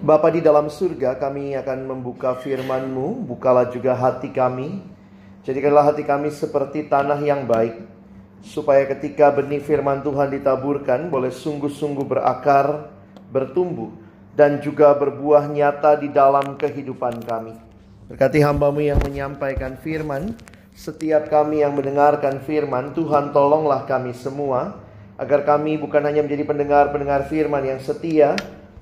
Bapa di dalam surga, kami akan membuka firman-Mu, bukalah juga hati kami. Jadikanlah hati kami seperti tanah yang baik, supaya ketika benih firman Tuhan ditaburkan, boleh sungguh-sungguh berakar, bertumbuh, dan juga berbuah nyata di dalam kehidupan kami. Berkati hambamu yang menyampaikan firman, setiap kami yang mendengarkan firman, Tuhan tolonglah kami semua, agar kami bukan hanya menjadi pendengar-pendengar firman yang setia,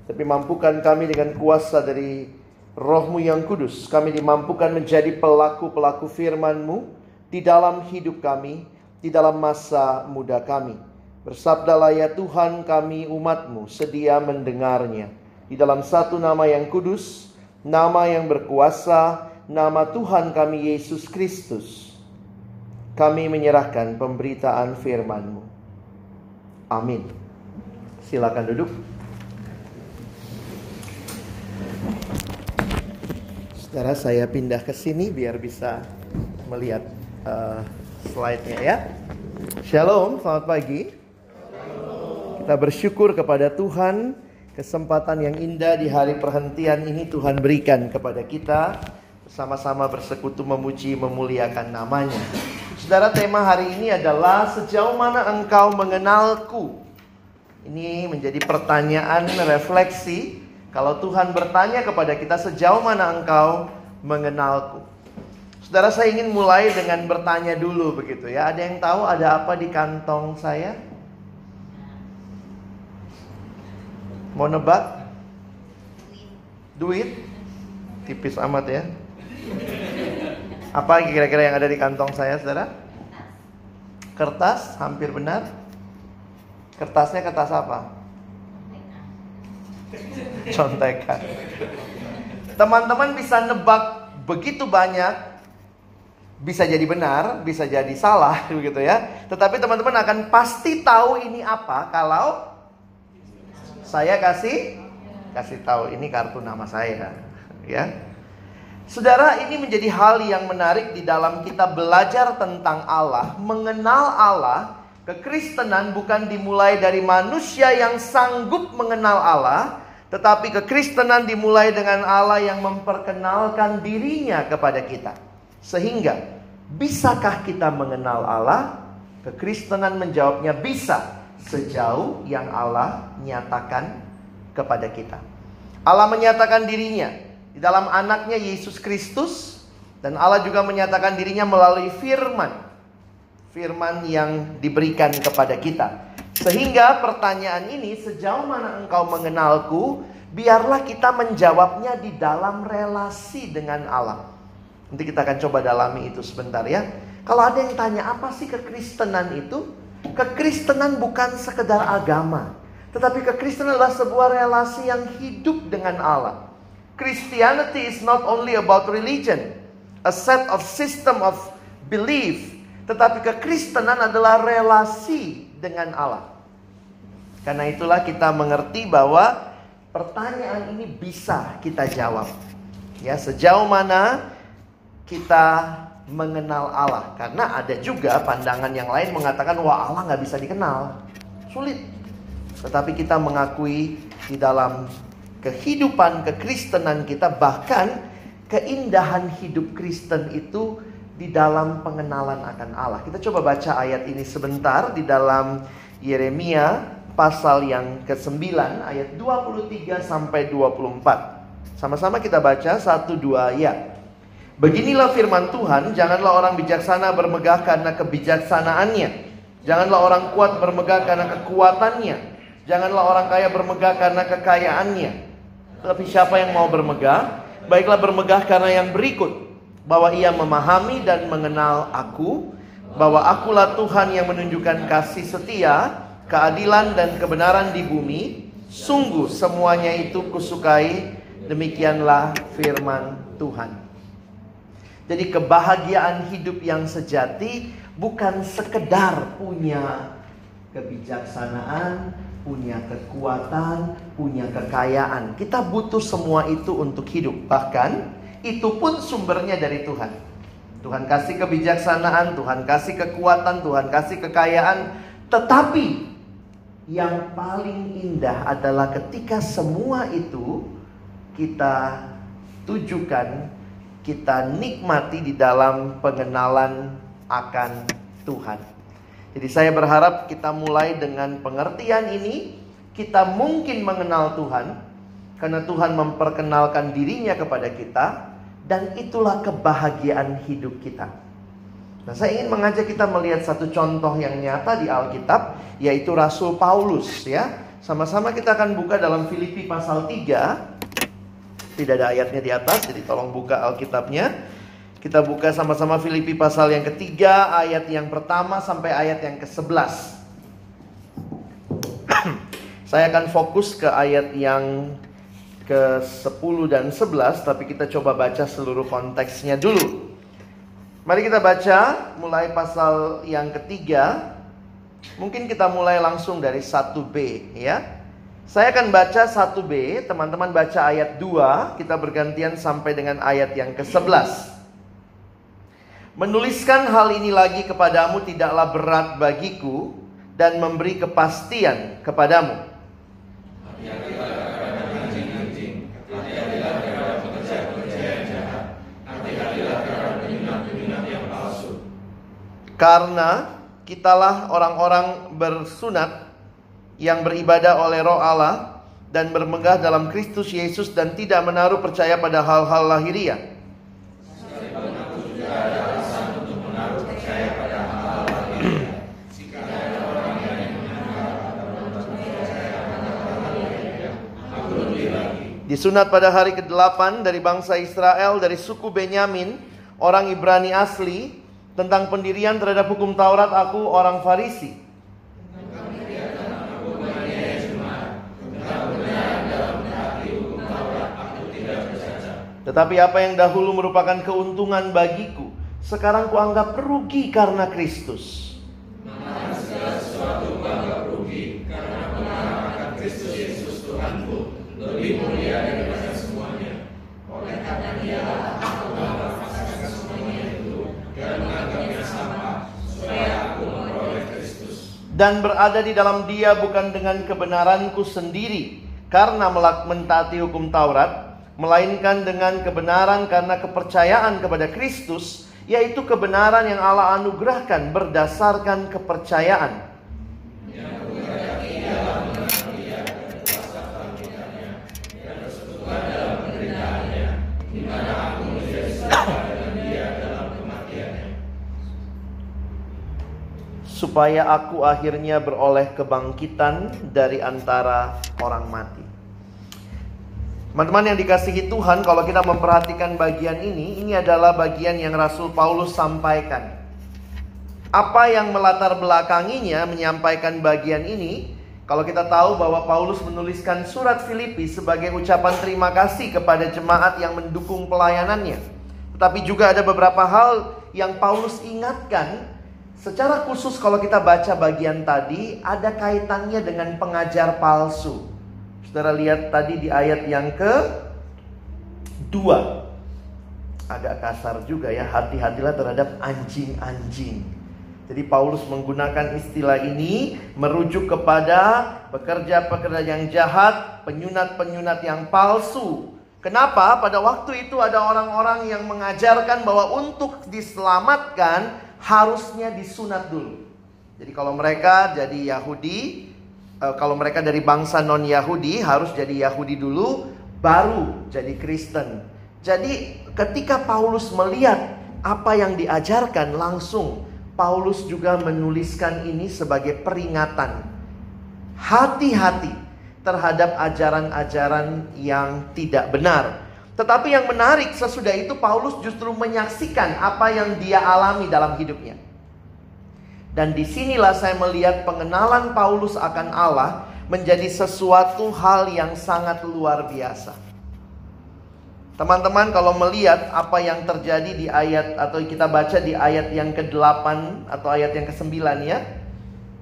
tapi mampukan kami dengan kuasa dari rohmu yang kudus. Kami dimampukan menjadi pelaku-pelaku firmanmu di dalam hidup kami, di dalam masa muda kami. Bersabdalah ya Tuhan kami umatmu sedia mendengarnya. Di dalam satu nama yang kudus, nama yang berkuasa, nama Tuhan kami Yesus Kristus. Kami menyerahkan pemberitaan firmanmu. Amin. Silakan duduk. Saudara saya pindah ke sini biar bisa melihat uh, slide-nya ya. Shalom, selamat pagi. Kita bersyukur kepada Tuhan kesempatan yang indah di hari perhentian ini Tuhan berikan kepada kita sama-sama bersekutu memuji memuliakan namanya. Saudara tema hari ini adalah sejauh mana engkau mengenalku. Ini menjadi pertanyaan refleksi kalau Tuhan bertanya kepada kita sejauh mana engkau mengenalku. Saudara saya ingin mulai dengan bertanya dulu begitu ya. Ada yang tahu ada apa di kantong saya? Mau nebak? Duit? Tipis amat ya. Apa kira-kira yang ada di kantong saya, saudara? Kertas, hampir benar. Kertasnya kertas apa? Contekan. Teman-teman bisa nebak begitu banyak bisa jadi benar, bisa jadi salah begitu ya. Tetapi teman-teman akan pasti tahu ini apa kalau saya kasih kasih tahu ini kartu nama saya ya. Saudara, ini menjadi hal yang menarik di dalam kita belajar tentang Allah, mengenal Allah. Kekristenan bukan dimulai dari manusia yang sanggup mengenal Allah, tetapi kekristenan dimulai dengan Allah yang memperkenalkan dirinya kepada kita. Sehingga, bisakah kita mengenal Allah? Kekristenan menjawabnya bisa sejauh yang Allah nyatakan kepada kita. Allah menyatakan dirinya di dalam anaknya Yesus Kristus dan Allah juga menyatakan dirinya melalui firman. Firman yang diberikan kepada kita. Sehingga pertanyaan ini sejauh mana engkau mengenalku, biarlah kita menjawabnya di dalam relasi dengan Allah. Nanti kita akan coba dalami itu sebentar ya. Kalau ada yang tanya apa sih kekristenan itu? Kekristenan bukan sekedar agama, tetapi kekristenan adalah sebuah relasi yang hidup dengan Allah. Christianity is not only about religion, a set of system of belief, tetapi kekristenan adalah relasi dengan Allah. Karena itulah kita mengerti bahwa pertanyaan ini bisa kita jawab. Ya, sejauh mana kita mengenal Allah. Karena ada juga pandangan yang lain mengatakan wah Allah nggak bisa dikenal. Sulit. Tetapi kita mengakui di dalam kehidupan kekristenan kita bahkan keindahan hidup Kristen itu di dalam pengenalan akan Allah. Kita coba baca ayat ini sebentar di dalam Yeremia pasal yang ke-9 ayat 23 sampai 24. Sama-sama kita baca satu dua ayat. Beginilah firman Tuhan, janganlah orang bijaksana bermegah karena kebijaksanaannya. Janganlah orang kuat bermegah karena kekuatannya. Janganlah orang kaya bermegah karena kekayaannya. Tapi siapa yang mau bermegah, baiklah bermegah karena yang berikut bahwa ia memahami dan mengenal aku, bahwa akulah Tuhan yang menunjukkan kasih setia, keadilan dan kebenaran di bumi, sungguh semuanya itu kusukai, demikianlah firman Tuhan. Jadi kebahagiaan hidup yang sejati bukan sekedar punya kebijaksanaan, punya kekuatan, punya kekayaan. Kita butuh semua itu untuk hidup. Bahkan itu pun sumbernya dari Tuhan. Tuhan kasih kebijaksanaan, Tuhan kasih kekuatan, Tuhan kasih kekayaan. Tetapi yang paling indah adalah ketika semua itu kita tujukan, kita nikmati di dalam pengenalan akan Tuhan. Jadi saya berharap kita mulai dengan pengertian ini, kita mungkin mengenal Tuhan karena Tuhan memperkenalkan dirinya kepada kita dan itulah kebahagiaan hidup kita. Nah, saya ingin mengajak kita melihat satu contoh yang nyata di Alkitab yaitu Rasul Paulus ya. Sama-sama kita akan buka dalam Filipi pasal 3. Tidak ada ayatnya di atas, jadi tolong buka Alkitabnya. Kita buka sama-sama Filipi pasal yang ketiga, ayat yang pertama sampai ayat yang ke-11. Saya akan fokus ke ayat yang ke-10 dan 11, tapi kita coba baca seluruh konteksnya dulu. Mari kita baca mulai pasal yang ketiga. Mungkin kita mulai langsung dari 1B ya. Saya akan baca 1B, teman-teman baca ayat 2, kita bergantian sampai dengan ayat yang ke-11. Menuliskan hal ini lagi kepadamu tidaklah berat bagiku dan memberi kepastian kepadamu. Karena kitalah orang-orang bersunat yang beribadah oleh roh Allah dan bermegah dalam Kristus Yesus dan tidak menaruh percaya pada hal-hal lahiriah. Disunat pada hari ke-8 dari bangsa Israel dari suku Benyamin, orang Ibrani asli, tentang pendirian terhadap hukum Taurat aku orang Farisi. Tetapi apa yang dahulu merupakan keuntungan bagiku, sekarang kuanggap rugi karena Kristus. Segala sesuatu kuanggap rugi karena mengalahkan Kristus Yesus Tuhanku lebih mulia daripada semuanya. Oleh karena dia aku melepaskan semuanya itu dan menganggapnya sama supaya aku memperoleh Kristus. Dan berada di dalam dia bukan dengan kebenaranku sendiri karena mentaati hukum Taurat, melainkan dengan kebenaran karena kepercayaan kepada Kristus, yaitu kebenaran yang Allah anugerahkan berdasarkan kepercayaan supaya aku akhirnya beroleh kebangkitan dari antara orang mati. Teman-teman yang dikasihi Tuhan, kalau kita memperhatikan bagian ini, ini adalah bagian yang Rasul Paulus sampaikan. Apa yang melatar belakanginya menyampaikan bagian ini? Kalau kita tahu bahwa Paulus menuliskan surat Filipi sebagai ucapan terima kasih kepada jemaat yang mendukung pelayanannya. Tetapi juga ada beberapa hal yang Paulus ingatkan Secara khusus kalau kita baca bagian tadi ada kaitannya dengan pengajar palsu. Saudara lihat tadi di ayat yang ke dua. Agak kasar juga ya, hati-hatilah terhadap anjing-anjing. Jadi Paulus menggunakan istilah ini merujuk kepada pekerja-pekerja yang jahat, penyunat-penyunat yang palsu. Kenapa? Pada waktu itu ada orang-orang yang mengajarkan bahwa untuk diselamatkan harusnya disunat dulu. Jadi kalau mereka jadi Yahudi, eh, kalau mereka dari bangsa non Yahudi harus jadi Yahudi dulu, baru jadi Kristen. Jadi ketika Paulus melihat apa yang diajarkan langsung Paulus juga menuliskan ini sebagai peringatan. Hati-hati terhadap ajaran-ajaran yang tidak benar. Tetapi yang menarik sesudah itu Paulus justru menyaksikan apa yang dia alami dalam hidupnya. Dan di sinilah saya melihat pengenalan Paulus akan Allah menjadi sesuatu hal yang sangat luar biasa. Teman-teman kalau melihat apa yang terjadi di ayat atau kita baca di ayat yang ke-8 atau ayat yang ke-9 ya.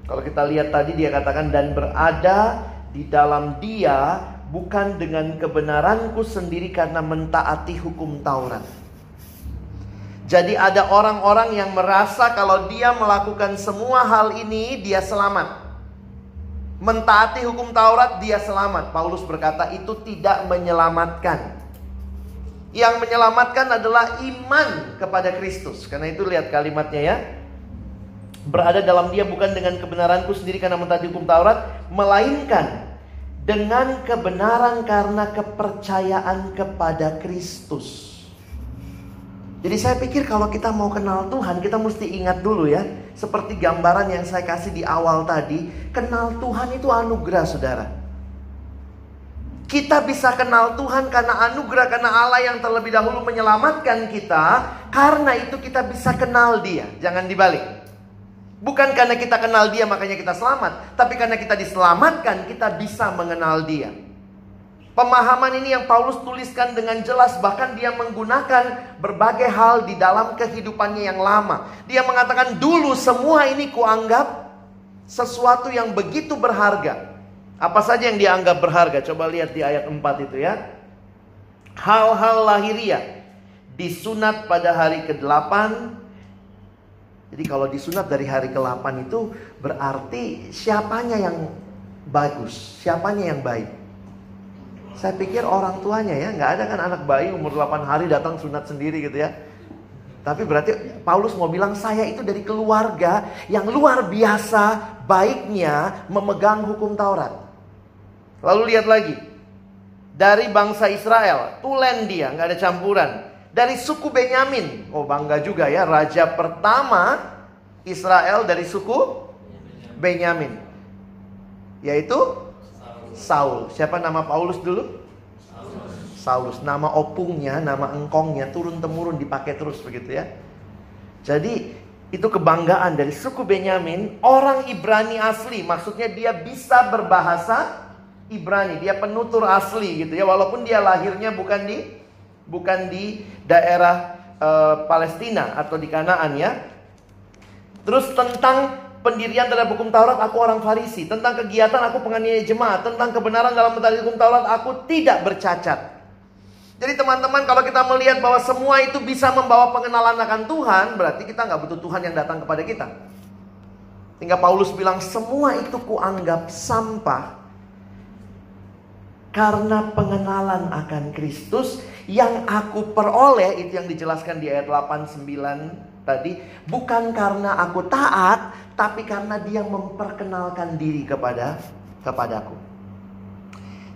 Kalau kita lihat tadi dia katakan dan berada di dalam dia bukan dengan kebenaranku sendiri karena mentaati hukum Taurat. Jadi ada orang-orang yang merasa kalau dia melakukan semua hal ini dia selamat. mentaati hukum Taurat dia selamat. Paulus berkata itu tidak menyelamatkan. Yang menyelamatkan adalah iman kepada Kristus. Karena itu lihat kalimatnya ya. Berada dalam dia bukan dengan kebenaranku sendiri karena mentaati hukum Taurat, melainkan dengan kebenaran karena kepercayaan kepada Kristus. Jadi saya pikir kalau kita mau kenal Tuhan, kita mesti ingat dulu ya, seperti gambaran yang saya kasih di awal tadi, kenal Tuhan itu anugerah, Saudara. Kita bisa kenal Tuhan karena anugerah, karena Allah yang terlebih dahulu menyelamatkan kita, karena itu kita bisa kenal Dia. Jangan dibalik. Bukan karena kita kenal dia makanya kita selamat. Tapi karena kita diselamatkan kita bisa mengenal dia. Pemahaman ini yang Paulus tuliskan dengan jelas. Bahkan dia menggunakan berbagai hal di dalam kehidupannya yang lama. Dia mengatakan dulu semua ini kuanggap sesuatu yang begitu berharga. Apa saja yang dianggap berharga? Coba lihat di ayat 4 itu ya. Hal-hal lahiriah disunat pada hari ke-8 jadi kalau disunat dari hari ke-8 itu berarti siapanya yang bagus, siapanya yang baik. Saya pikir orang tuanya ya, nggak ada kan anak bayi umur 8 hari datang sunat sendiri gitu ya. Tapi berarti Paulus mau bilang saya itu dari keluarga yang luar biasa baiknya memegang hukum Taurat. Lalu lihat lagi. Dari bangsa Israel, tulen dia, nggak ada campuran dari suku Benyamin. Oh bangga juga ya, raja pertama Israel dari suku Benyamin. Yaitu Saul. Siapa nama Paulus dulu? Saulus. Nama opungnya, nama engkongnya turun temurun dipakai terus begitu ya. Jadi itu kebanggaan dari suku Benyamin, orang Ibrani asli. Maksudnya dia bisa berbahasa Ibrani, dia penutur asli gitu ya. Walaupun dia lahirnya bukan di bukan di daerah uh, Palestina atau di Kanaan ya. Terus tentang pendirian terhadap hukum Taurat aku orang Farisi, tentang kegiatan aku penganiaya jemaat, tentang kebenaran dalam mentaati hukum Taurat aku tidak bercacat. Jadi teman-teman kalau kita melihat bahwa semua itu bisa membawa pengenalan akan Tuhan, berarti kita nggak butuh Tuhan yang datang kepada kita. Hingga Paulus bilang semua itu kuanggap sampah karena pengenalan akan Kristus yang aku peroleh itu yang dijelaskan di ayat 89 tadi bukan karena aku taat tapi karena dia memperkenalkan diri kepada kepadaku.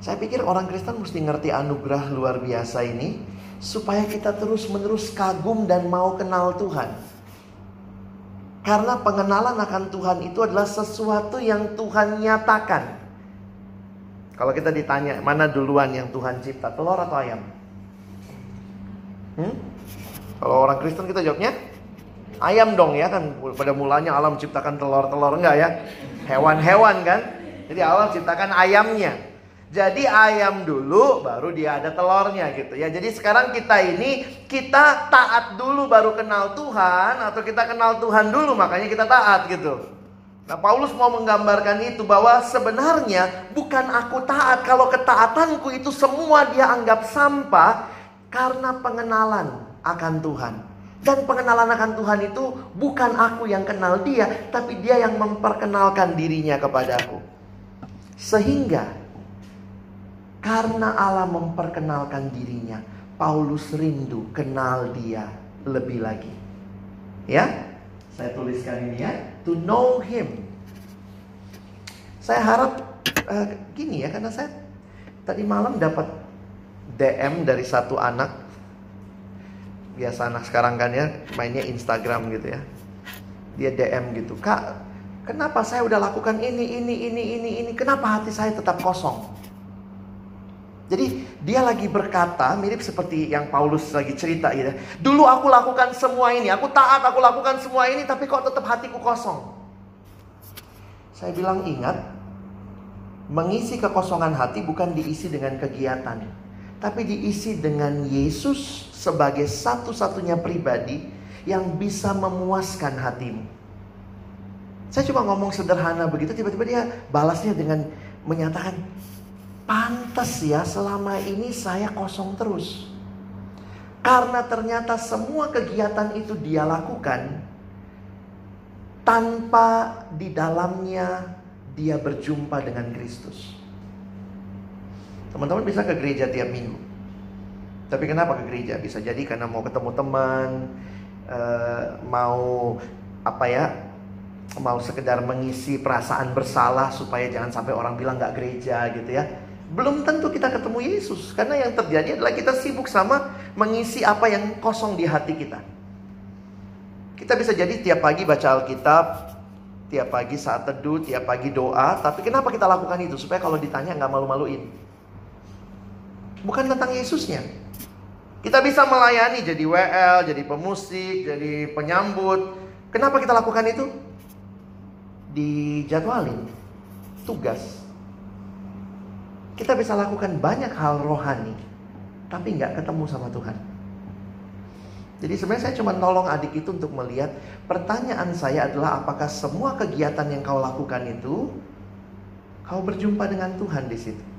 Saya pikir orang Kristen mesti ngerti anugerah luar biasa ini supaya kita terus-menerus kagum dan mau kenal Tuhan. Karena pengenalan akan Tuhan itu adalah sesuatu yang Tuhan nyatakan. Kalau kita ditanya mana duluan yang Tuhan cipta, telur atau ayam? Hmm? Kalau orang Kristen kita jawabnya ayam dong ya kan. Pada mulanya Allah menciptakan telur-telur enggak ya? Hewan-hewan kan. Jadi Allah ciptakan ayamnya. Jadi ayam dulu baru dia ada telurnya gitu ya. Jadi sekarang kita ini kita taat dulu baru kenal Tuhan atau kita kenal Tuhan dulu makanya kita taat gitu. Nah Paulus mau menggambarkan itu bahwa sebenarnya bukan aku taat kalau ketaatanku itu semua dia anggap sampah karena pengenalan akan Tuhan. Dan pengenalan akan Tuhan itu bukan aku yang kenal dia, tapi dia yang memperkenalkan dirinya kepadaku. Sehingga karena Allah memperkenalkan dirinya, Paulus rindu kenal dia lebih lagi. Ya, saya tuliskan ini ya, to know him. Saya harap uh, gini ya, karena saya tadi malam dapat DM dari satu anak. Biasa anak sekarang kan ya mainnya Instagram gitu ya. Dia DM gitu kak kenapa saya udah lakukan ini ini ini ini ini? Kenapa hati saya tetap kosong? Jadi dia lagi berkata mirip seperti yang Paulus lagi cerita gitu. Dulu aku lakukan semua ini aku taat aku lakukan semua ini tapi kok tetap hatiku kosong? Saya bilang ingat mengisi kekosongan hati bukan diisi dengan kegiatan tapi diisi dengan Yesus sebagai satu-satunya pribadi yang bisa memuaskan hatimu. Saya cuma ngomong sederhana begitu, tiba-tiba dia balasnya dengan menyatakan, pantas ya selama ini saya kosong terus. Karena ternyata semua kegiatan itu dia lakukan tanpa di dalamnya dia berjumpa dengan Kristus. Teman-teman bisa ke gereja tiap minggu. Tapi kenapa ke gereja? Bisa jadi karena mau ketemu teman, uh, mau apa ya? Mau sekedar mengisi perasaan bersalah supaya jangan sampai orang bilang nggak gereja gitu ya. Belum tentu kita ketemu Yesus karena yang terjadi adalah kita sibuk sama mengisi apa yang kosong di hati kita. Kita bisa jadi tiap pagi baca Alkitab, tiap pagi saat teduh, tiap pagi doa, tapi kenapa kita lakukan itu? Supaya kalau ditanya nggak malu-maluin. Bukan tentang Yesusnya. Kita bisa melayani jadi WL, jadi pemusik, jadi penyambut. Kenapa kita lakukan itu? Dijadwalin. Tugas. Kita bisa lakukan banyak hal rohani, tapi nggak ketemu sama Tuhan. Jadi sebenarnya saya cuma nolong adik itu untuk melihat pertanyaan saya adalah apakah semua kegiatan yang kau lakukan itu kau berjumpa dengan Tuhan di situ.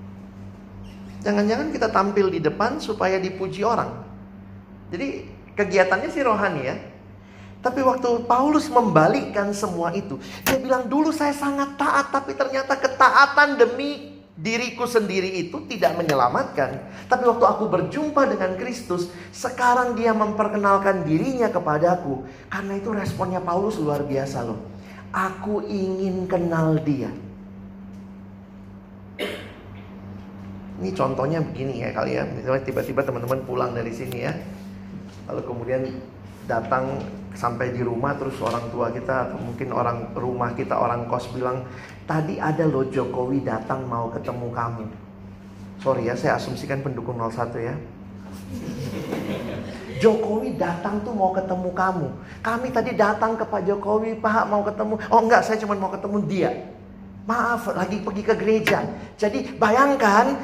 Jangan-jangan kita tampil di depan supaya dipuji orang. Jadi kegiatannya sih rohani ya. Tapi waktu Paulus membalikkan semua itu, dia bilang dulu saya sangat taat, tapi ternyata ketaatan demi diriku sendiri itu tidak menyelamatkan. Tapi waktu aku berjumpa dengan Kristus, sekarang dia memperkenalkan dirinya kepadaku. Karena itu responnya Paulus luar biasa loh. Aku ingin kenal dia. Ini contohnya begini ya kali ya. Misalnya tiba-tiba teman-teman pulang dari sini ya. Lalu kemudian datang sampai di rumah terus orang tua kita atau mungkin orang rumah kita orang kos bilang tadi ada loh Jokowi datang mau ketemu kamu. Sorry ya saya asumsikan pendukung 01 ya. Jokowi datang tuh mau ketemu kamu. Kami tadi datang ke Pak Jokowi, Pak mau ketemu. Oh enggak, saya cuma mau ketemu dia. Maaf, lagi pergi ke gereja. Jadi bayangkan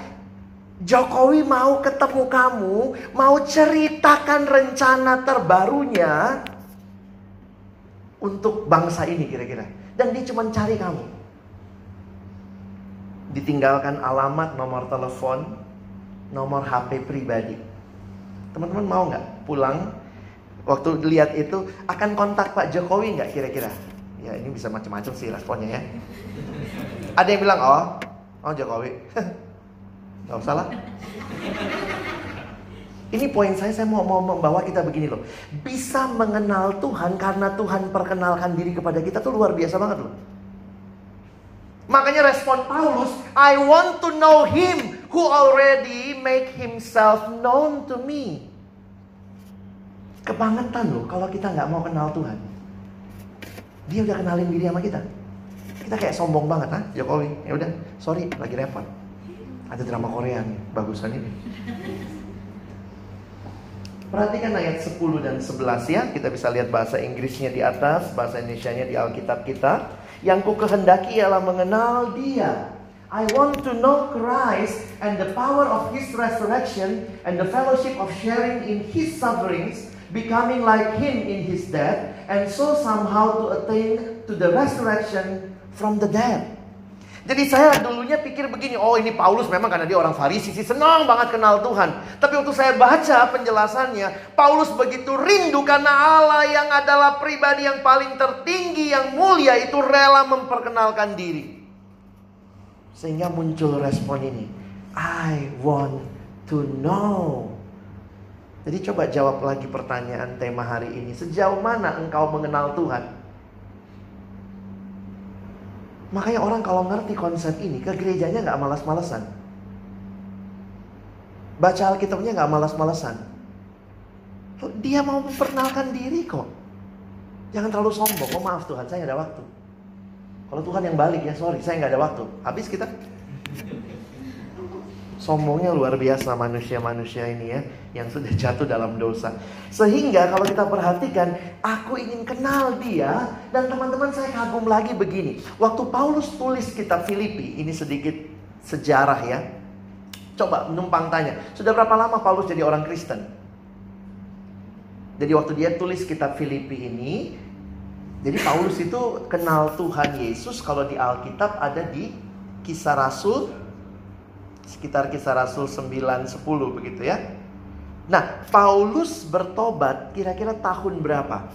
Jokowi mau ketemu kamu, mau ceritakan rencana terbarunya untuk bangsa ini kira-kira. Dan dia cuma cari kamu. Ditinggalkan alamat, nomor telepon, nomor HP pribadi. Teman-teman mau nggak pulang waktu lihat itu akan kontak Pak Jokowi nggak kira-kira? Ya ini bisa macam-macam sih responnya ya. Ada yang bilang oh, oh Jokowi. Gak usah. Ini poin saya, saya mau, mau membawa kita begini loh. Bisa mengenal Tuhan karena Tuhan perkenalkan diri kepada kita tuh luar biasa banget loh. Makanya respon Paulus, I want to know him who already make himself known to me. Kebangetan loh kalau kita nggak mau kenal Tuhan. Dia udah kenalin diri sama kita. Kita kayak sombong banget, ah Jokowi. Ya udah, sorry, lagi repot. Ada drama Korea nih, bagusan ini. Perhatikan ayat 10 dan 11 ya. Kita bisa lihat bahasa Inggrisnya di atas, bahasa Indonesia-nya di Alkitab kita. Yang ku kehendaki ialah mengenal dia. I want to know Christ and the power of his resurrection and the fellowship of sharing in his sufferings, becoming like him in his death, and so somehow to attain to the resurrection from the dead. Jadi saya dulunya pikir begini, oh ini Paulus memang karena dia orang Farisi sih senang banget kenal Tuhan. Tapi waktu saya baca penjelasannya, Paulus begitu rindu karena Allah yang adalah pribadi yang paling tertinggi, yang mulia itu rela memperkenalkan diri. Sehingga muncul respon ini, I want to know. Jadi coba jawab lagi pertanyaan tema hari ini. Sejauh mana engkau mengenal Tuhan? Makanya orang kalau ngerti konsep ini ke gerejanya nggak malas-malesan. Baca Alkitabnya nggak malas-malesan. Dia mau memperkenalkan diri kok. Jangan terlalu sombong. Oh maaf Tuhan, saya nggak ada waktu. Kalau Tuhan yang balik ya sorry, saya nggak ada waktu. Habis kita Sombongnya luar biasa manusia-manusia ini ya yang sudah jatuh dalam dosa. Sehingga kalau kita perhatikan, aku ingin kenal dia dan teman-teman saya kagum lagi begini. Waktu Paulus tulis kitab Filipi, ini sedikit sejarah ya. Coba numpang tanya, sudah berapa lama Paulus jadi orang Kristen? Jadi waktu dia tulis kitab Filipi ini, jadi Paulus itu kenal Tuhan Yesus kalau di Alkitab ada di Kisah Rasul Sekitar kisah Rasul 9 10 begitu ya. Nah, Paulus bertobat kira-kira tahun berapa?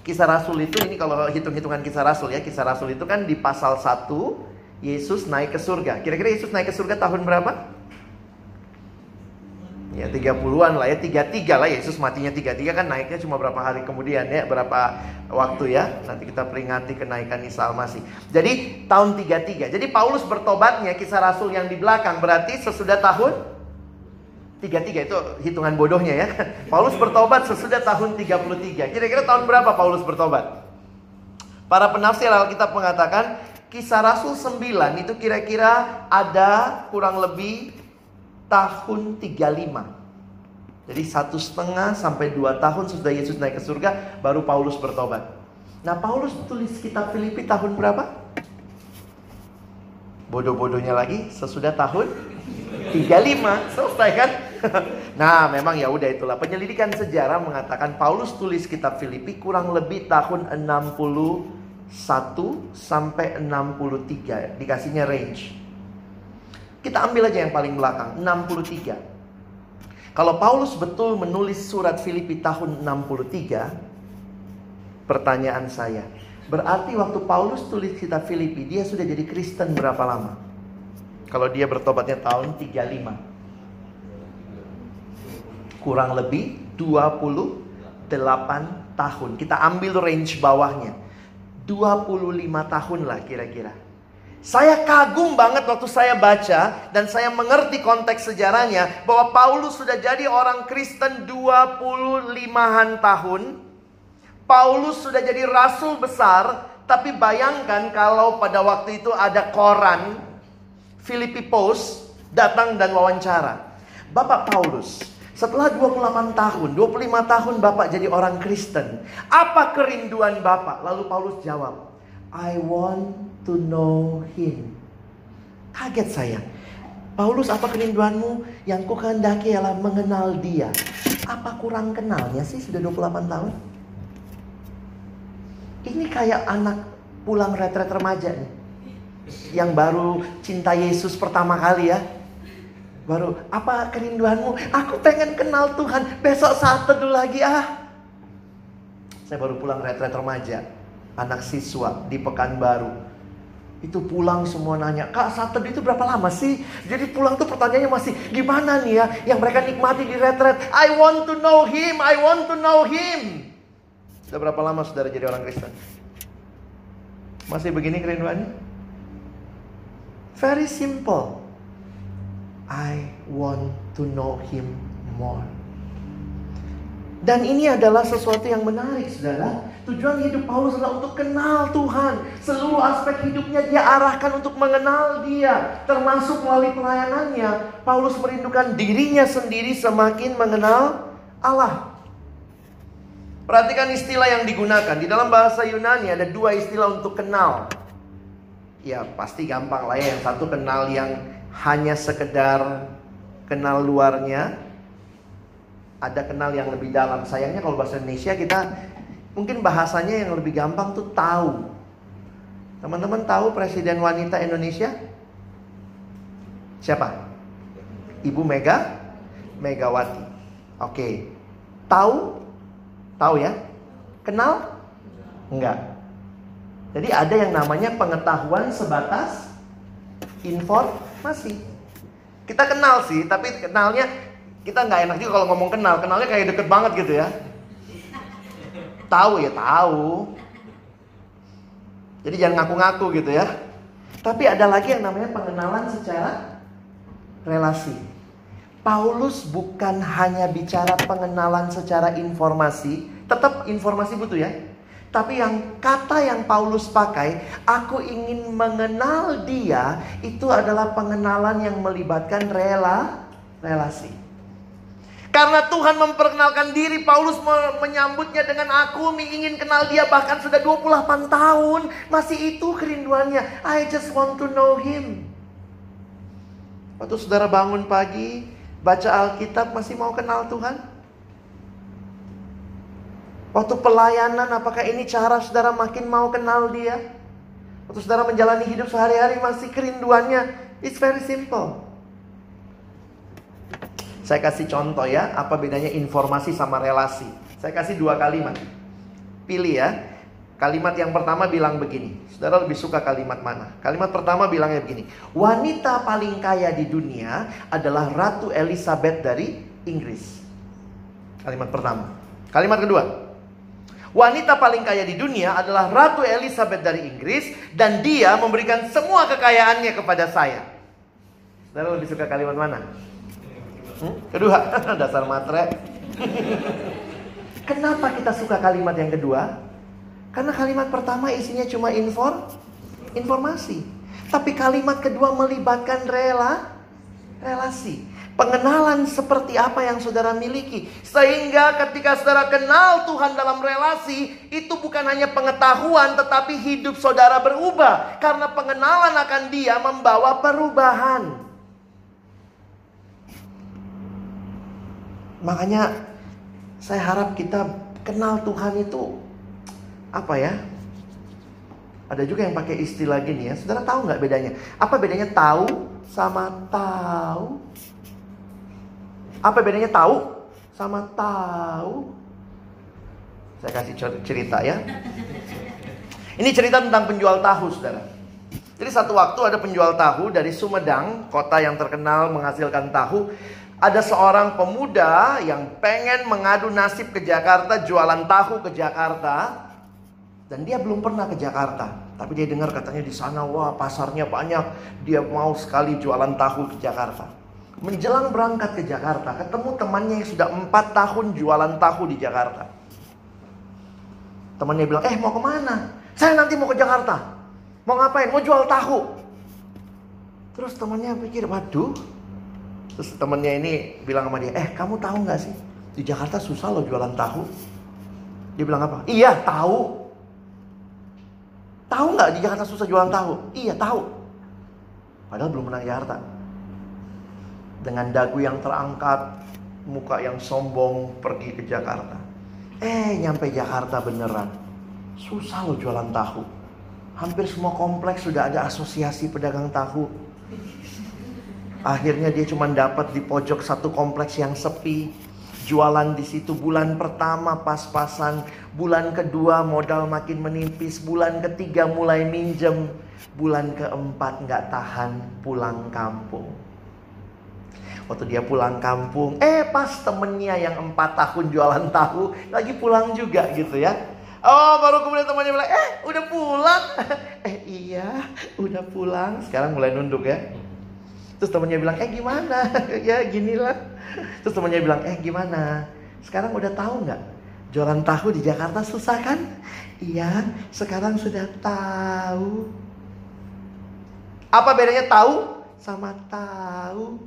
Kisah Rasul itu ini kalau hitung-hitungan kisah Rasul ya, kisah Rasul itu kan di pasal 1 Yesus naik ke surga. Kira-kira Yesus naik ke surga tahun berapa? Ya 30-an lah ya, 33 lah Yesus matinya 33 kan naiknya cuma berapa hari kemudian ya, berapa waktu ya. Nanti kita peringati kenaikan Isa Al-Masih. Jadi tahun 33. Jadi Paulus bertobatnya kisah Rasul yang di belakang berarti sesudah tahun 33 itu hitungan bodohnya ya. Paulus bertobat sesudah tahun 33. Kira-kira tahun berapa Paulus bertobat? Para penafsir Alkitab mengatakan kisah Rasul 9 itu kira-kira ada kurang lebih tahun 35. Jadi satu setengah sampai dua tahun sudah Yesus naik ke surga, baru Paulus bertobat. Nah Paulus tulis kitab Filipi tahun berapa? Bodoh-bodohnya lagi, sesudah tahun 35 selesai kan? nah memang ya udah itulah penyelidikan sejarah mengatakan Paulus tulis kitab Filipi kurang lebih tahun 61 sampai 63 dikasihnya range. Kita ambil aja yang paling belakang, 63. Kalau Paulus betul menulis surat Filipi tahun 63, pertanyaan saya, berarti waktu Paulus tulis kitab Filipi, dia sudah jadi Kristen berapa lama? Kalau dia bertobatnya tahun 35. Kurang lebih 28 tahun. Kita ambil range bawahnya. 25 tahun lah kira-kira. Saya kagum banget waktu saya baca dan saya mengerti konteks sejarahnya bahwa Paulus sudah jadi orang Kristen 25-an tahun. Paulus sudah jadi rasul besar, tapi bayangkan kalau pada waktu itu ada koran Filipi Post datang dan wawancara. Bapak Paulus, setelah 28 tahun, 25 tahun Bapak jadi orang Kristen. Apa kerinduan Bapak? Lalu Paulus jawab, I want to know him. Kaget saya. Paulus apa kerinduanmu? Yang ku kehendaki ialah mengenal dia. Apa kurang kenalnya sih sudah 28 tahun? Ini kayak anak pulang retret remaja nih. Yang baru cinta Yesus pertama kali ya. Baru, apa kerinduanmu? Aku pengen kenal Tuhan. Besok saat teduh lagi ah. Saya baru pulang retret remaja. Anak siswa di Pekanbaru itu pulang semua nanya, Kak Sater itu berapa lama sih? Jadi pulang tuh pertanyaannya masih gimana nih ya? Yang mereka nikmati di retret. I want to know him, I want to know him. Sudah berapa lama saudara jadi orang Kristen? Masih begini kerinduannya? Very simple. I want to know him more. Dan ini adalah sesuatu yang menarik, saudara. Tujuan hidup Paulus adalah untuk kenal Tuhan. Seluruh aspek hidupnya dia arahkan untuk mengenal dia. Termasuk melalui pelayanannya. Paulus merindukan dirinya sendiri semakin mengenal Allah. Perhatikan istilah yang digunakan. Di dalam bahasa Yunani ada dua istilah untuk kenal. Ya pasti gampang lah ya. Yang satu kenal yang hanya sekedar kenal luarnya ada kenal yang lebih dalam. Sayangnya kalau bahasa Indonesia kita mungkin bahasanya yang lebih gampang tuh tahu. Teman-teman tahu presiden wanita Indonesia? Siapa? Ibu Mega Megawati. Oke. Tahu? Tahu ya? Kenal? Enggak. Jadi ada yang namanya pengetahuan sebatas informasi. Kita kenal sih, tapi kenalnya kita nggak enak juga kalau ngomong kenal, kenalnya kayak deket banget gitu ya. Tahu ya tahu. Jadi jangan ngaku-ngaku gitu ya. Tapi ada lagi yang namanya pengenalan secara relasi. Paulus bukan hanya bicara pengenalan secara informasi, tetap informasi butuh ya. Tapi yang kata yang Paulus pakai, aku ingin mengenal dia, itu adalah pengenalan yang melibatkan rela relasi. Karena Tuhan memperkenalkan diri, Paulus menyambutnya dengan aku ingin kenal dia bahkan sudah 28 tahun. Masih itu kerinduannya. I just want to know him. Waktu saudara bangun pagi, baca Alkitab masih mau kenal Tuhan? Waktu pelayanan, apakah ini cara saudara makin mau kenal dia? Waktu saudara menjalani hidup sehari-hari masih kerinduannya. It's very simple. Saya kasih contoh ya, apa bedanya informasi sama relasi. Saya kasih dua kalimat. pilih ya. Kalimat yang pertama bilang begini. Saudara lebih suka kalimat mana? Kalimat pertama bilangnya begini. Wanita paling kaya di dunia adalah Ratu Elizabeth dari Inggris. Kalimat pertama. Kalimat kedua. Wanita paling kaya di dunia adalah Ratu Elizabeth dari Inggris dan dia memberikan semua kekayaannya kepada saya. Saudara lebih suka kalimat mana? Hmm? Kedua, dasar matre. Kenapa kita suka kalimat yang kedua? Karena kalimat pertama isinya cuma infor, informasi. Tapi kalimat kedua melibatkan rela, relasi. Pengenalan seperti apa yang saudara miliki. Sehingga ketika saudara kenal Tuhan dalam relasi, itu bukan hanya pengetahuan tetapi hidup saudara berubah. Karena pengenalan akan dia membawa perubahan. Makanya saya harap kita kenal Tuhan itu apa ya? Ada juga yang pakai istilah gini ya. Saudara tahu nggak bedanya? Apa bedanya tahu sama tahu? Apa bedanya tahu sama tahu? Saya kasih cerita ya. Ini cerita tentang penjual tahu, saudara. Jadi satu waktu ada penjual tahu dari Sumedang, kota yang terkenal menghasilkan tahu. Ada seorang pemuda yang pengen mengadu nasib ke Jakarta, jualan tahu ke Jakarta. Dan dia belum pernah ke Jakarta. Tapi dia dengar katanya di sana, wah pasarnya banyak. Dia mau sekali jualan tahu ke Jakarta. Menjelang berangkat ke Jakarta, ketemu temannya yang sudah empat tahun jualan tahu di Jakarta. Temannya bilang, eh mau ke mana? Saya nanti mau ke Jakarta. Mau ngapain? Mau jual tahu. Terus temannya pikir, waduh. Terus temannya ini bilang sama dia, eh kamu tahu nggak sih? Di Jakarta susah loh jualan tahu. Dia bilang apa? Iya tahu. Tahu nggak di Jakarta susah jualan tahu? Iya tahu. Padahal belum pernah Jakarta. Dengan dagu yang terangkat, muka yang sombong pergi ke Jakarta. Eh nyampe Jakarta beneran. Susah loh jualan tahu. Hampir semua kompleks sudah ada asosiasi pedagang tahu. Akhirnya dia cuma dapat di pojok satu kompleks yang sepi jualan di situ bulan pertama pas-pasan, bulan kedua modal makin menipis, bulan ketiga mulai minjem, bulan keempat nggak tahan pulang kampung. Waktu dia pulang kampung, eh pas temennya yang empat tahun jualan tahu lagi pulang juga gitu ya. Oh baru kemudian temannya bilang, eh udah pulang? eh iya udah pulang. Sekarang mulai nunduk ya. Terus temannya bilang, eh gimana? ya ginilah Terus temannya bilang, eh gimana? Sekarang udah tahu nggak? Jualan tahu di Jakarta susah kan? Iya, sekarang sudah tahu. Apa bedanya tahu sama tahu?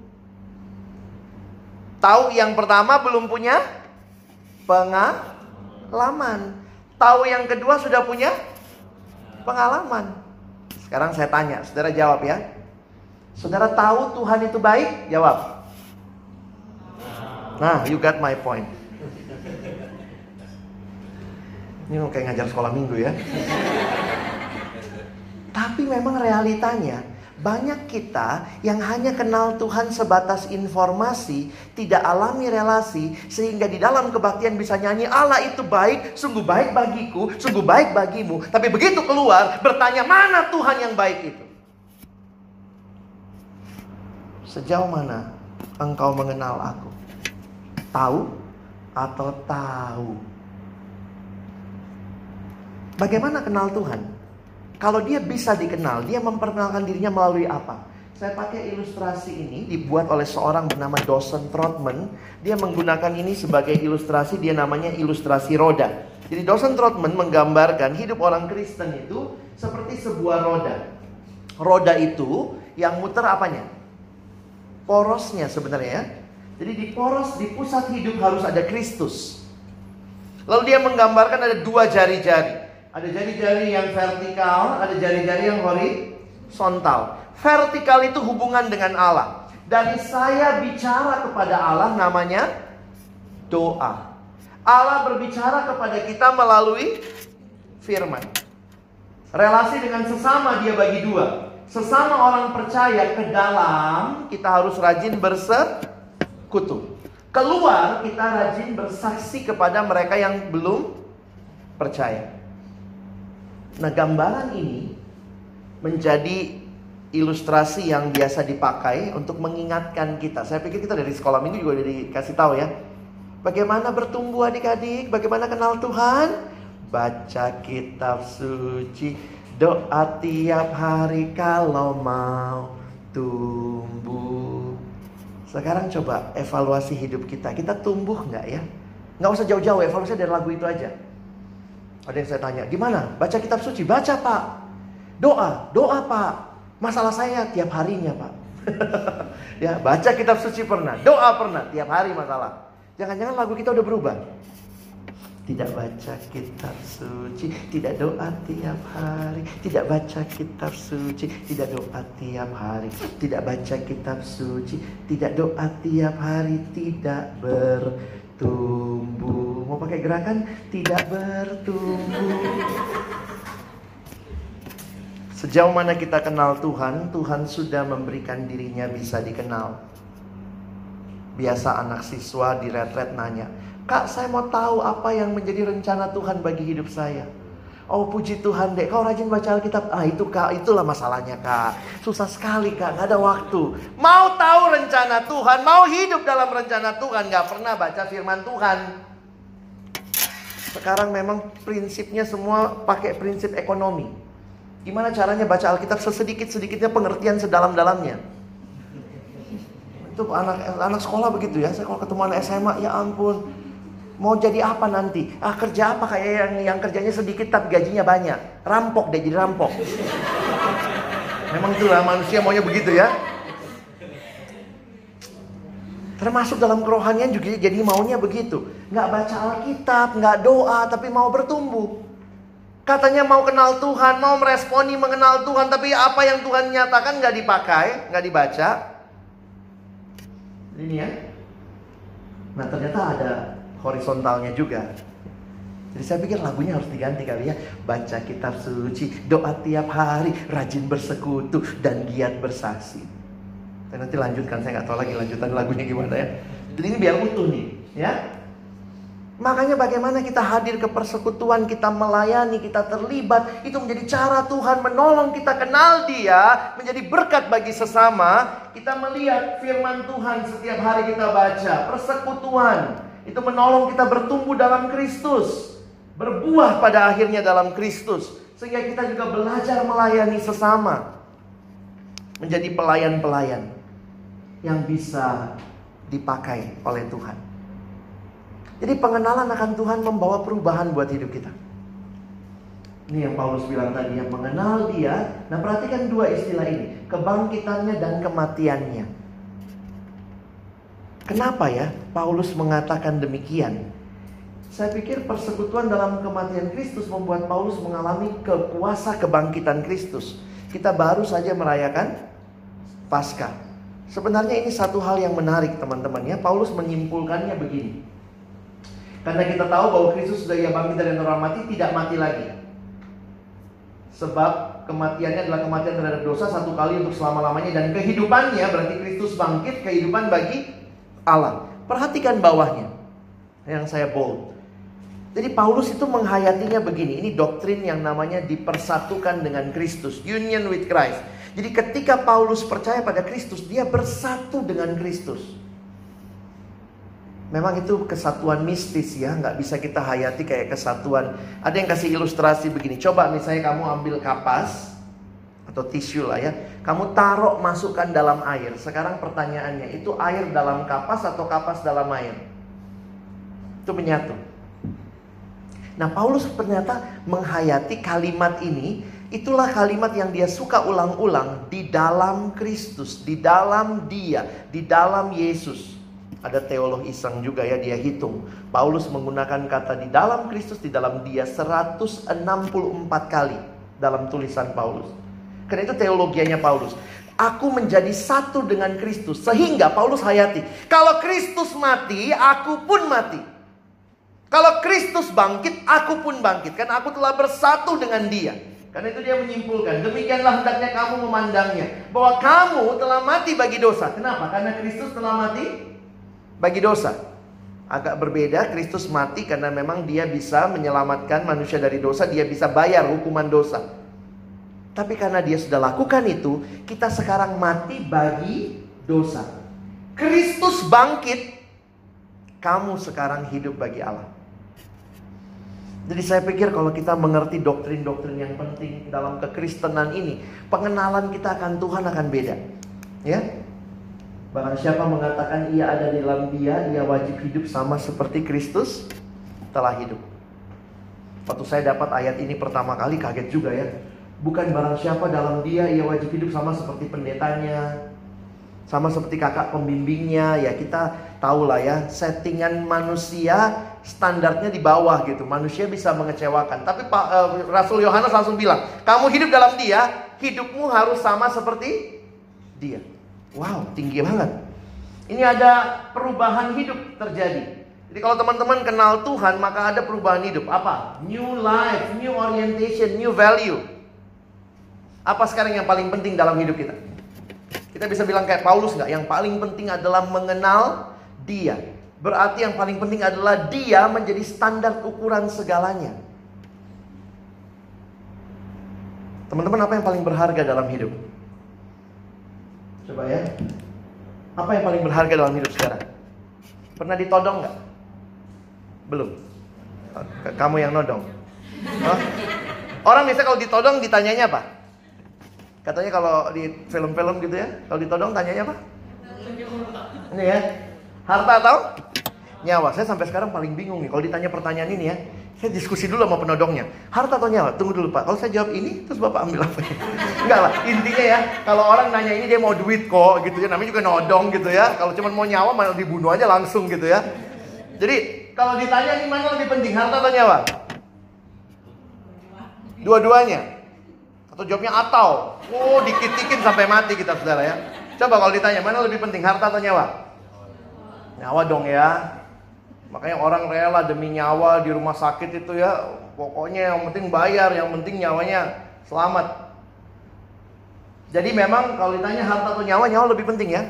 Tahu yang pertama belum punya pengalaman. Tahu yang kedua sudah punya pengalaman. Sekarang saya tanya, saudara jawab ya. Saudara tahu Tuhan itu baik? Jawab. Nah, you got my point. Ini kayak ngajar sekolah minggu ya. Tapi memang realitanya banyak kita yang hanya kenal Tuhan sebatas informasi, tidak alami relasi, sehingga di dalam kebaktian bisa nyanyi Allah itu baik, sungguh baik bagiku, sungguh baik bagimu. Tapi begitu keluar, bertanya mana Tuhan yang baik itu? Sejauh mana engkau mengenal aku? Tahu atau tahu? Bagaimana kenal Tuhan? Kalau dia bisa dikenal, dia memperkenalkan dirinya melalui apa? Saya pakai ilustrasi ini dibuat oleh seorang bernama Dawson Trotman. Dia menggunakan ini sebagai ilustrasi, dia namanya ilustrasi roda. Jadi Dawson Trotman menggambarkan hidup orang Kristen itu seperti sebuah roda. Roda itu yang muter apanya? Porosnya sebenarnya ya. Jadi di poros, di pusat hidup harus ada Kristus. Lalu dia menggambarkan ada dua jari-jari. Ada jari-jari yang vertikal, ada jari-jari yang horizontal. Vertikal itu hubungan dengan Allah. Dari saya bicara kepada Allah namanya doa. Allah berbicara kepada kita melalui firman. Relasi dengan sesama dia bagi dua. Sesama orang percaya ke dalam kita harus rajin berse kutu. Keluar kita rajin bersaksi kepada mereka yang belum percaya. Nah, gambaran ini menjadi ilustrasi yang biasa dipakai untuk mengingatkan kita. Saya pikir kita dari sekolah minggu juga udah dikasih tahu ya. Bagaimana bertumbuh adik-adik, bagaimana kenal Tuhan? Baca kitab suci, doa tiap hari kalau mau tumbuh. Sekarang coba evaluasi hidup kita. Kita tumbuh nggak ya? Nggak usah jauh-jauh, evaluasi dari lagu itu aja. Ada yang saya tanya, gimana? Baca kitab suci? Baca pak. Doa, doa pak. Masalah saya tiap harinya, Pak. ya, baca kitab suci pernah, doa pernah, tiap hari masalah. Jangan-jangan lagu kita udah berubah. Tidak baca kitab suci, tidak doa tiap hari, tidak baca kitab suci, tidak doa tiap hari, tidak baca kitab suci, tidak doa tiap hari, tidak bertumbuh. Mau pakai gerakan? Tidak bertumbuh. Sejauh mana kita kenal Tuhan, Tuhan sudah memberikan dirinya bisa dikenal. Biasa anak siswa di retret nanya, Kak saya mau tahu apa yang menjadi rencana Tuhan bagi hidup saya. Oh puji Tuhan dek, kau rajin baca Alkitab. Ah itu kak, itulah masalahnya kak. Susah sekali kak, gak ada waktu. Mau tahu rencana Tuhan, mau hidup dalam rencana Tuhan, gak pernah baca firman Tuhan. Sekarang memang prinsipnya semua pakai prinsip ekonomi. Gimana caranya baca Alkitab sesedikit-sedikitnya pengertian sedalam-dalamnya. Itu anak anak sekolah begitu ya. Saya kalau ketemu anak SMA, ya ampun. Mau jadi apa nanti? Ah kerja apa kayak yang yang kerjanya sedikit tapi gajinya banyak. Rampok deh jadi rampok. Memang itulah manusia maunya begitu ya. Termasuk dalam kerohanian juga jadi maunya begitu. Nggak baca Alkitab, nggak doa, tapi mau bertumbuh. Katanya mau kenal Tuhan, mau meresponi mengenal Tuhan, tapi apa yang Tuhan nyatakan nggak dipakai, nggak dibaca. Ini ya. Nah ternyata ada horizontalnya juga. Jadi saya pikir lagunya harus diganti kali ya. Baca kitab suci, doa tiap hari, rajin bersekutu, dan giat bersaksi. Dan nanti lanjutkan, saya nggak tahu lagi lanjutan lagunya gimana ya. Jadi ini biar utuh nih, ya. Makanya bagaimana kita hadir ke persekutuan, kita melayani, kita terlibat, itu menjadi cara Tuhan menolong kita kenal dia, menjadi berkat bagi sesama. Kita melihat firman Tuhan setiap hari kita baca, persekutuan. Itu menolong kita bertumbuh dalam Kristus, berbuah pada akhirnya dalam Kristus. Sehingga kita juga belajar melayani sesama. Menjadi pelayan-pelayan yang bisa dipakai oleh Tuhan. Jadi pengenalan akan Tuhan membawa perubahan buat hidup kita. Ini yang Paulus bilang tadi, yang mengenal dia. Nah perhatikan dua istilah ini. Kebangkitannya dan kematiannya. Kenapa ya Paulus mengatakan demikian? Saya pikir persekutuan dalam kematian Kristus membuat Paulus mengalami kekuasa kebangkitan Kristus. Kita baru saja merayakan Paskah. Sebenarnya ini satu hal yang menarik teman-teman ya. Paulus menyimpulkannya begini. Karena kita tahu bahwa Kristus sudah ia bangkit dari orang mati tidak mati lagi. Sebab kematiannya adalah kematian terhadap dosa satu kali untuk selama-lamanya dan kehidupannya berarti Kristus bangkit kehidupan bagi Allah. Perhatikan bawahnya yang saya bold. Jadi Paulus itu menghayatinya begini, ini doktrin yang namanya dipersatukan dengan Kristus, union with Christ. Jadi ketika Paulus percaya pada Kristus, dia bersatu dengan Kristus. Memang itu kesatuan mistis ya, nggak bisa kita hayati kayak kesatuan. Ada yang kasih ilustrasi begini, coba misalnya kamu ambil kapas atau tisu lah ya, kamu taruh masukkan dalam air. Sekarang pertanyaannya, itu air dalam kapas atau kapas dalam air? Itu menyatu. Nah Paulus ternyata menghayati kalimat ini, itulah kalimat yang dia suka ulang-ulang di dalam Kristus, di dalam dia, di dalam Yesus. Ada teolog iseng juga ya dia hitung. Paulus menggunakan kata di dalam Kristus, di dalam dia 164 kali dalam tulisan Paulus. Karena itu teologianya Paulus. Aku menjadi satu dengan Kristus. Sehingga Paulus hayati. Kalau Kristus mati, aku pun mati. Kalau Kristus bangkit, aku pun bangkit. Karena aku telah bersatu dengan dia. Karena itu dia menyimpulkan, demikianlah hendaknya kamu memandangnya. Bahwa kamu telah mati bagi dosa. Kenapa? Karena Kristus telah mati bagi dosa. agak berbeda. Kristus mati karena memang dia bisa menyelamatkan manusia dari dosa, dia bisa bayar hukuman dosa. Tapi karena dia sudah lakukan itu, kita sekarang mati bagi dosa. Kristus bangkit, kamu sekarang hidup bagi Allah. Jadi saya pikir kalau kita mengerti doktrin-doktrin yang penting dalam kekristenan ini, pengenalan kita akan Tuhan akan beda. Ya, Bahkan siapa mengatakan ia ada di dalam dia, dia wajib hidup sama seperti Kristus telah hidup. Waktu saya dapat ayat ini pertama kali kaget juga ya. Bukan barang siapa dalam dia, ia wajib hidup sama seperti pendetanya, sama seperti kakak pembimbingnya. Ya kita tahu lah ya, settingan manusia standarnya di bawah gitu. Manusia bisa mengecewakan. Tapi Pak uh, Rasul Yohanes langsung bilang, kamu hidup dalam dia, hidupmu harus sama seperti dia. Wow, tinggi banget. Ini ada perubahan hidup terjadi. Jadi kalau teman-teman kenal Tuhan, maka ada perubahan hidup. Apa? New life, new orientation, new value. Apa sekarang yang paling penting dalam hidup kita? Kita bisa bilang kayak Paulus nggak? Yang paling penting adalah mengenal dia. Berarti yang paling penting adalah dia menjadi standar ukuran segalanya. Teman-teman apa yang paling berharga dalam hidup? Coba ya. Apa yang paling berharga dalam hidup sekarang? Pernah ditodong nggak? Belum. Kamu yang nodong. Oh? Orang biasa kalau ditodong ditanyanya apa? Katanya kalau di film-film gitu ya, kalau ditodong tanyanya apa? Ini ya. Harta atau nyawa? Saya sampai sekarang paling bingung nih kalau ditanya pertanyaan ini ya. Saya diskusi dulu sama penodongnya. Harta atau nyawa? Tunggu dulu Pak. Kalau saya jawab ini, terus Bapak ambil apa ya? Enggak lah. Intinya ya, kalau orang nanya ini dia mau duit kok gitu ya. Namanya juga nodong gitu ya. Kalau cuma mau nyawa, malah dibunuh aja langsung gitu ya. Jadi kalau ditanya ini mana lebih penting, harta atau nyawa? Dua-duanya. Atau jawabnya atau. Oh, dikit-dikit sampai mati kita saudara ya. Coba kalau ditanya mana lebih penting, harta atau nyawa? Nyawa dong ya. Makanya orang rela demi nyawa di rumah sakit itu ya, pokoknya yang penting bayar, yang penting nyawanya selamat. Jadi memang kalau ditanya harta atau nyawa, nyawa lebih penting ya.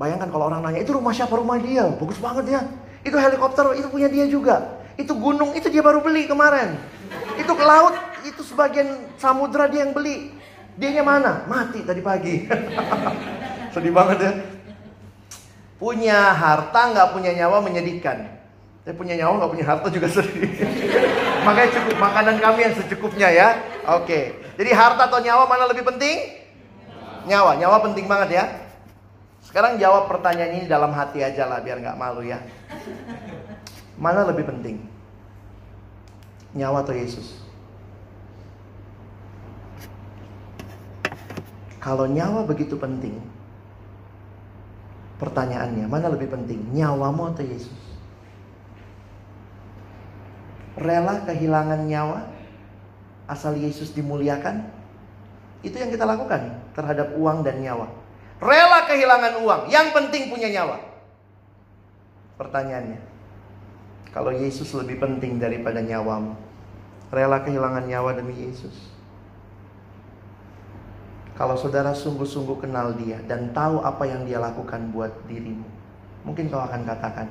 Bayangkan kalau orang nanya, itu rumah siapa? Rumah dia, bagus banget ya. Itu helikopter, itu punya dia juga. Itu gunung, itu dia baru beli kemarin. Itu ke laut, itu sebagian samudra dia yang beli. Dianya mana? Mati tadi pagi. Sedih banget ya. Punya harta nggak punya nyawa menyedihkan. Tapi punya nyawa nggak punya harta juga sedih. Makanya cukup makanan kami yang secukupnya ya. Oke. Jadi harta atau nyawa mana lebih penting? Nyawa. Nyawa penting banget ya. Sekarang jawab pertanyaan ini dalam hati aja lah biar nggak malu ya. Mana lebih penting? Nyawa atau Yesus? Kalau nyawa begitu penting, Pertanyaannya, mana lebih penting? Nyawamu atau Yesus? Rela kehilangan nyawa asal Yesus dimuliakan? Itu yang kita lakukan terhadap uang dan nyawa. Rela kehilangan uang, yang penting punya nyawa. Pertanyaannya, kalau Yesus lebih penting daripada nyawamu, rela kehilangan nyawa demi Yesus? Kalau saudara sungguh-sungguh kenal dia dan tahu apa yang dia lakukan buat dirimu, mungkin kau akan katakan,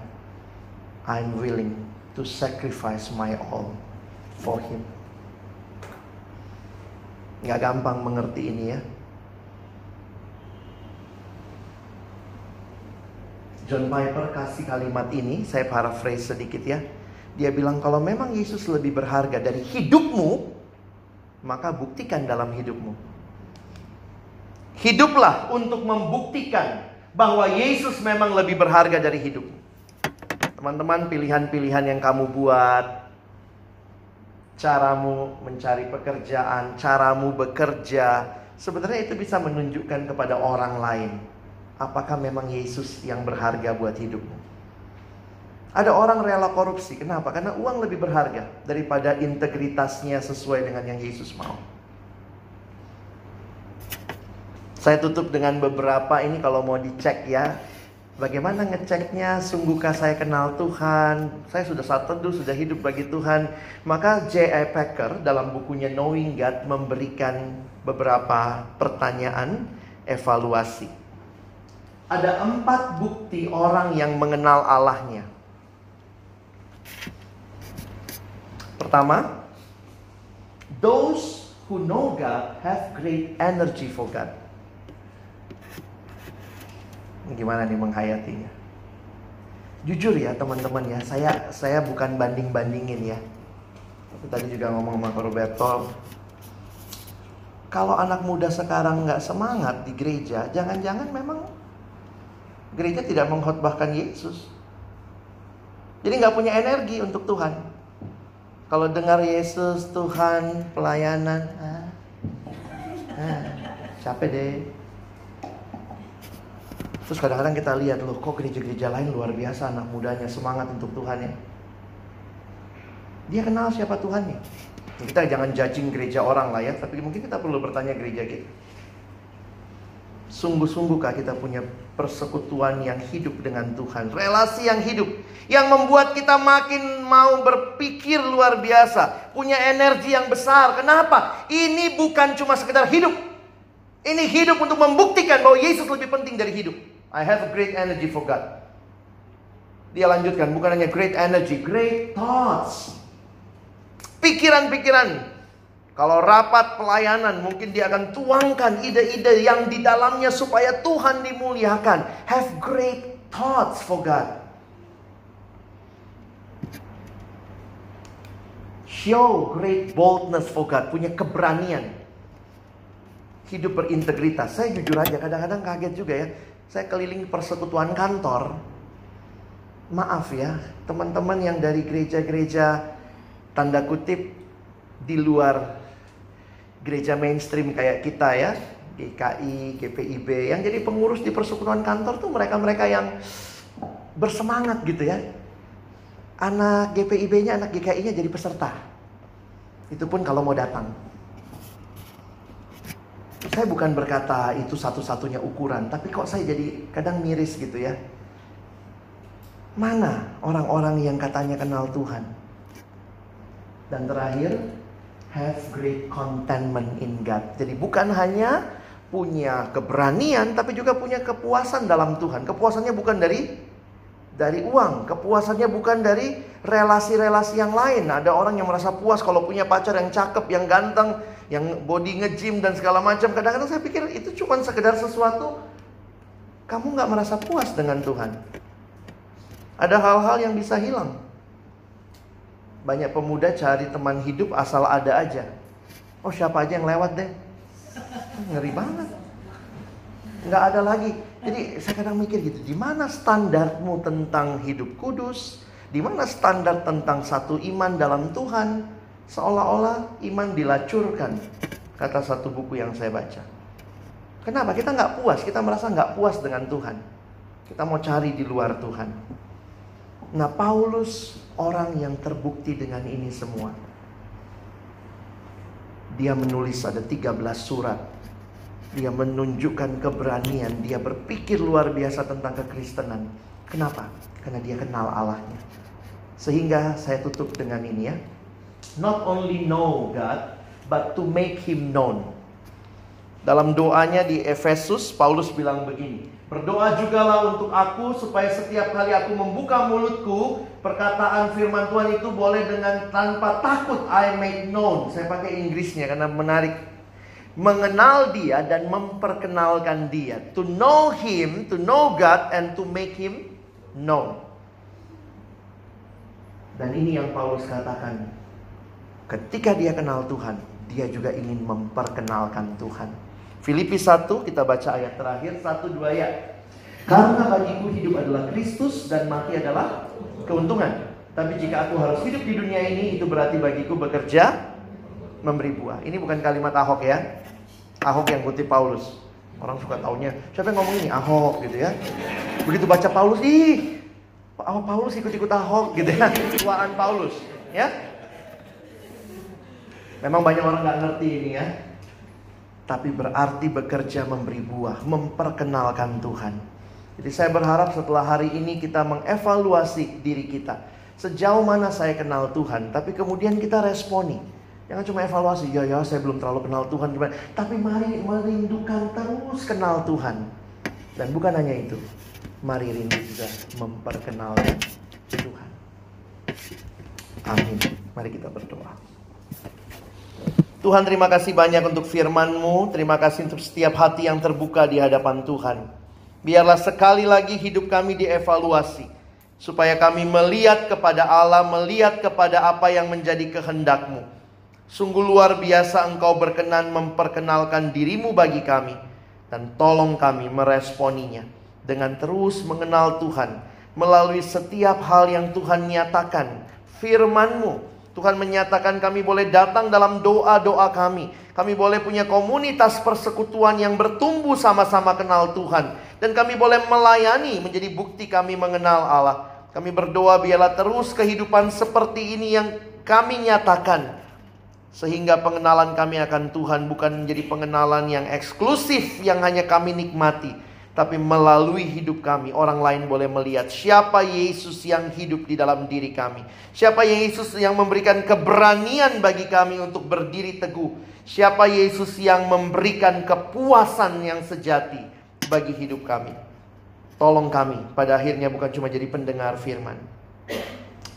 I'm willing to sacrifice my all for him. Gak gampang mengerti ini ya. John Piper kasih kalimat ini, saya paraphrase sedikit ya. Dia bilang kalau memang Yesus lebih berharga dari hidupmu, maka buktikan dalam hidupmu Hiduplah untuk membuktikan bahwa Yesus memang lebih berharga dari hidup. Teman-teman, pilihan-pilihan yang kamu buat, caramu mencari pekerjaan, caramu bekerja, sebenarnya itu bisa menunjukkan kepada orang lain apakah memang Yesus yang berharga buat hidupmu. Ada orang rela korupsi, kenapa? Karena uang lebih berharga daripada integritasnya sesuai dengan yang Yesus mau. Saya tutup dengan beberapa ini kalau mau dicek ya. Bagaimana ngeceknya? Sungguhkah saya kenal Tuhan? Saya sudah saat teduh, sudah hidup bagi Tuhan. Maka J.I. Packer dalam bukunya Knowing God memberikan beberapa pertanyaan evaluasi. Ada empat bukti orang yang mengenal Allahnya. Pertama, those who know God have great energy for God. Gimana nih menghayatinya? Jujur ya teman-teman ya, saya saya bukan banding-bandingin ya. Tapi tadi juga ngomong sama Roberto, kalau anak muda sekarang nggak semangat di gereja, jangan-jangan memang gereja tidak mengkhotbahkan Yesus. Jadi nggak punya energi untuk Tuhan. Kalau dengar Yesus, Tuhan, pelayanan, ah, ah, capek deh. Terus kadang-kadang kita lihat loh, kok gereja-gereja lain luar biasa anak mudanya semangat untuk Tuhan ya. Dia kenal siapa Tuhannya. Kita jangan judging gereja orang lah ya, tapi mungkin kita perlu bertanya gereja kita. Sungguh-sungguhkah kita punya persekutuan yang hidup dengan Tuhan, relasi yang hidup, yang membuat kita makin mau berpikir luar biasa, punya energi yang besar. Kenapa? Ini bukan cuma sekedar hidup. Ini hidup untuk membuktikan bahwa Yesus lebih penting dari hidup. I have a great energy for God. Dia lanjutkan, bukan hanya great energy, great thoughts. Pikiran-pikiran kalau rapat pelayanan mungkin dia akan tuangkan ide-ide yang di dalamnya supaya Tuhan dimuliakan. Have great thoughts for God. Show great boldness for God. Punya keberanian. Hidup berintegritas. Saya jujur aja kadang-kadang kaget juga ya. Saya keliling persekutuan kantor. Maaf ya, teman-teman yang dari gereja-gereja tanda kutip di luar gereja mainstream kayak kita ya, GKI, GPIB, yang jadi pengurus di persekutuan kantor tuh mereka-mereka yang bersemangat gitu ya. Anak GPIB-nya, anak GKI-nya jadi peserta. Itu pun kalau mau datang. Saya bukan berkata itu satu-satunya ukuran, tapi kok saya jadi kadang miris gitu ya. Mana orang-orang yang katanya kenal Tuhan? Dan terakhir, have great contentment in God. Jadi bukan hanya punya keberanian tapi juga punya kepuasan dalam Tuhan. Kepuasannya bukan dari dari uang, kepuasannya bukan dari relasi-relasi yang lain. Ada orang yang merasa puas kalau punya pacar yang cakep, yang ganteng, yang body nge-gym dan segala macam. Kadang-kadang saya pikir itu cuma sekedar sesuatu kamu nggak merasa puas dengan Tuhan. Ada hal-hal yang bisa hilang. Banyak pemuda cari teman hidup asal ada aja. Oh siapa aja yang lewat deh. Ngeri banget. Nggak ada lagi. Jadi saya kadang mikir gitu, di mana standarmu tentang hidup kudus? Di mana standar tentang satu iman dalam Tuhan? Seolah-olah iman dilacurkan. Kata satu buku yang saya baca. Kenapa? Kita nggak puas, kita merasa nggak puas dengan Tuhan. Kita mau cari di luar Tuhan. Nah Paulus orang yang terbukti dengan ini semua. Dia menulis ada 13 surat. Dia menunjukkan keberanian, dia berpikir luar biasa tentang kekristenan. Kenapa? Karena dia kenal Allahnya. Sehingga saya tutup dengan ini ya. Not only know God, but to make him known. Dalam doanya di Efesus, Paulus bilang begini. Berdoa jugalah untuk aku supaya setiap kali aku membuka mulutku, perkataan firman Tuhan itu boleh dengan tanpa takut I make known. Saya pakai Inggrisnya karena menarik. Mengenal dia dan memperkenalkan dia. To know him, to know God and to make him known. Dan ini yang Paulus katakan. Ketika dia kenal Tuhan, dia juga ingin memperkenalkan Tuhan. Filipi 1 kita baca ayat terakhir 1 2 ya. Karena bagiku hidup adalah Kristus dan mati adalah keuntungan. Tapi jika aku harus hidup di dunia ini itu berarti bagiku bekerja memberi buah. Ini bukan kalimat Ahok ya. Ahok yang kutip Paulus. Orang suka taunya, siapa yang ngomong ini? Ahok gitu ya. Begitu baca Paulus, ih, Ahok Paulus ikut-ikut Ahok gitu ya. Tuaan Paulus, ya. Memang banyak orang nggak ngerti ini ya tapi berarti bekerja memberi buah, memperkenalkan Tuhan. Jadi saya berharap setelah hari ini kita mengevaluasi diri kita. Sejauh mana saya kenal Tuhan, tapi kemudian kita responi. Jangan cuma evaluasi, ya ya saya belum terlalu kenal Tuhan gimana. Tapi mari merindukan terus kenal Tuhan. Dan bukan hanya itu, mari rindu juga memperkenalkan Tuhan. Amin. Mari kita berdoa. Tuhan terima kasih banyak untuk firman-Mu. Terima kasih untuk setiap hati yang terbuka di hadapan Tuhan. Biarlah sekali lagi hidup kami dievaluasi. Supaya kami melihat kepada Allah, melihat kepada apa yang menjadi kehendak-Mu. Sungguh luar biasa engkau berkenan memperkenalkan dirimu bagi kami. Dan tolong kami meresponinya. Dengan terus mengenal Tuhan. Melalui setiap hal yang Tuhan nyatakan. Firman-Mu Tuhan menyatakan kami boleh datang dalam doa-doa kami. Kami boleh punya komunitas persekutuan yang bertumbuh sama-sama kenal Tuhan. Dan kami boleh melayani menjadi bukti kami mengenal Allah. Kami berdoa biarlah terus kehidupan seperti ini yang kami nyatakan. Sehingga pengenalan kami akan Tuhan bukan menjadi pengenalan yang eksklusif yang hanya kami nikmati tapi melalui hidup kami, orang lain boleh melihat siapa Yesus yang hidup di dalam diri kami. Siapa Yesus yang memberikan keberanian bagi kami untuk berdiri teguh. Siapa Yesus yang memberikan kepuasan yang sejati bagi hidup kami. Tolong kami pada akhirnya bukan cuma jadi pendengar firman.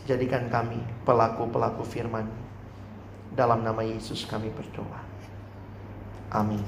Jadikan kami pelaku-pelaku firman. Dalam nama Yesus kami berdoa. Amin.